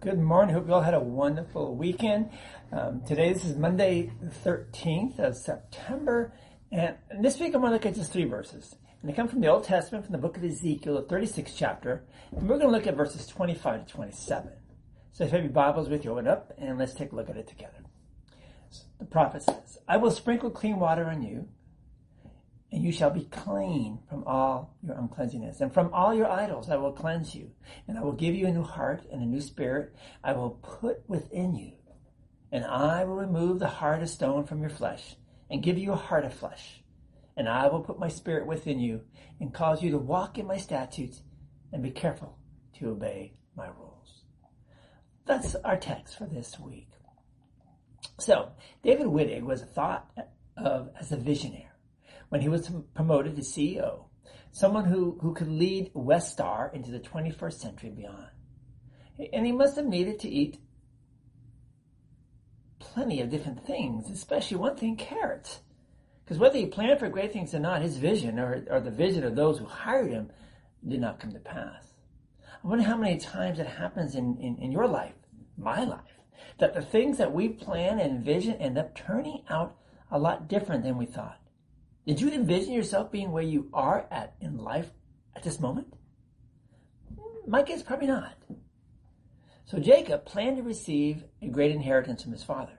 Good morning. Hope you all had a wonderful weekend. Um, today, this is Monday, the 13th of September. And this week, I'm going to look at just three verses. And they come from the Old Testament, from the book of Ezekiel, the 36th chapter. And we're going to look at verses 25 to 27. So if you have your Bibles with you, open up and let's take a look at it together. So the prophet says, I will sprinkle clean water on you and you shall be clean from all your uncleanness. And from all your idols I will cleanse you. And I will give you a new heart and a new spirit I will put within you. And I will remove the heart of stone from your flesh and give you a heart of flesh. And I will put my spirit within you and cause you to walk in my statutes and be careful to obey my rules. That's our text for this week. So, David Wittig was thought of as a visionary when he was promoted to CEO, someone who, who could lead Westar into the 21st century and beyond. And he must have needed to eat plenty of different things, especially one thing, carrots. Because whether he planned for great things or not, his vision or, or the vision of those who hired him did not come to pass. I wonder how many times it happens in, in, in your life, my life, that the things that we plan and envision end up turning out a lot different than we thought. Did you envision yourself being where you are at in life at this moment? My guess probably not. So Jacob planned to receive a great inheritance from his father.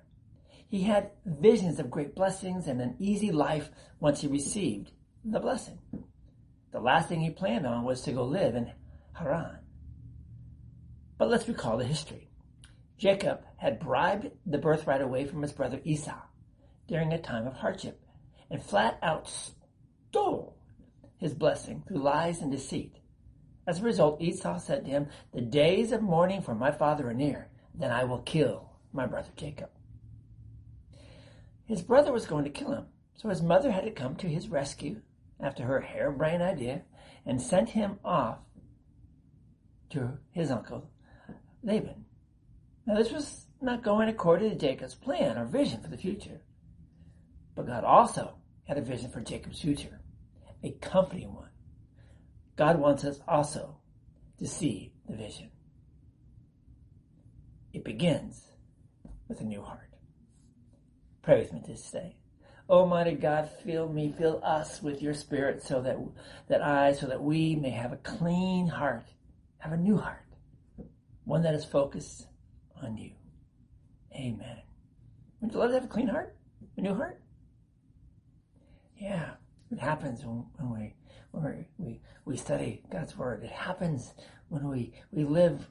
He had visions of great blessings and an easy life once he received the blessing. The last thing he planned on was to go live in Haran. But let's recall the history. Jacob had bribed the birthright away from his brother Esau during a time of hardship and flat out stole his blessing through lies and deceit. As a result, Esau said to him, The days of mourning for my father are near, then I will kill my brother Jacob. His brother was going to kill him, so his mother had to come to his rescue after her harebrained idea and sent him off to his uncle Laban. Now, this was not going according to Jacob's plan or vision for the future. But God also had a vision for Jacob's future, a comforting one. God wants us also to see the vision. It begins with a new heart. Pray with me this day. Almighty God, fill me, fill us with your spirit so that, that I, so that we may have a clean heart, have a new heart, one that is focused on you. Amen. Would you love to have a clean heart? A new heart? It happens when, when we when we, we study God's word. It happens when we we live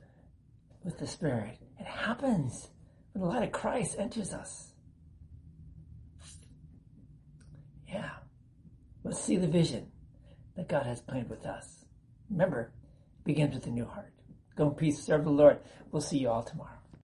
with the Spirit. It happens when the light of Christ enters us. Yeah, let's see the vision that God has planned with us. Remember, it begins with a new heart. Go in peace, serve the Lord. We'll see you all tomorrow.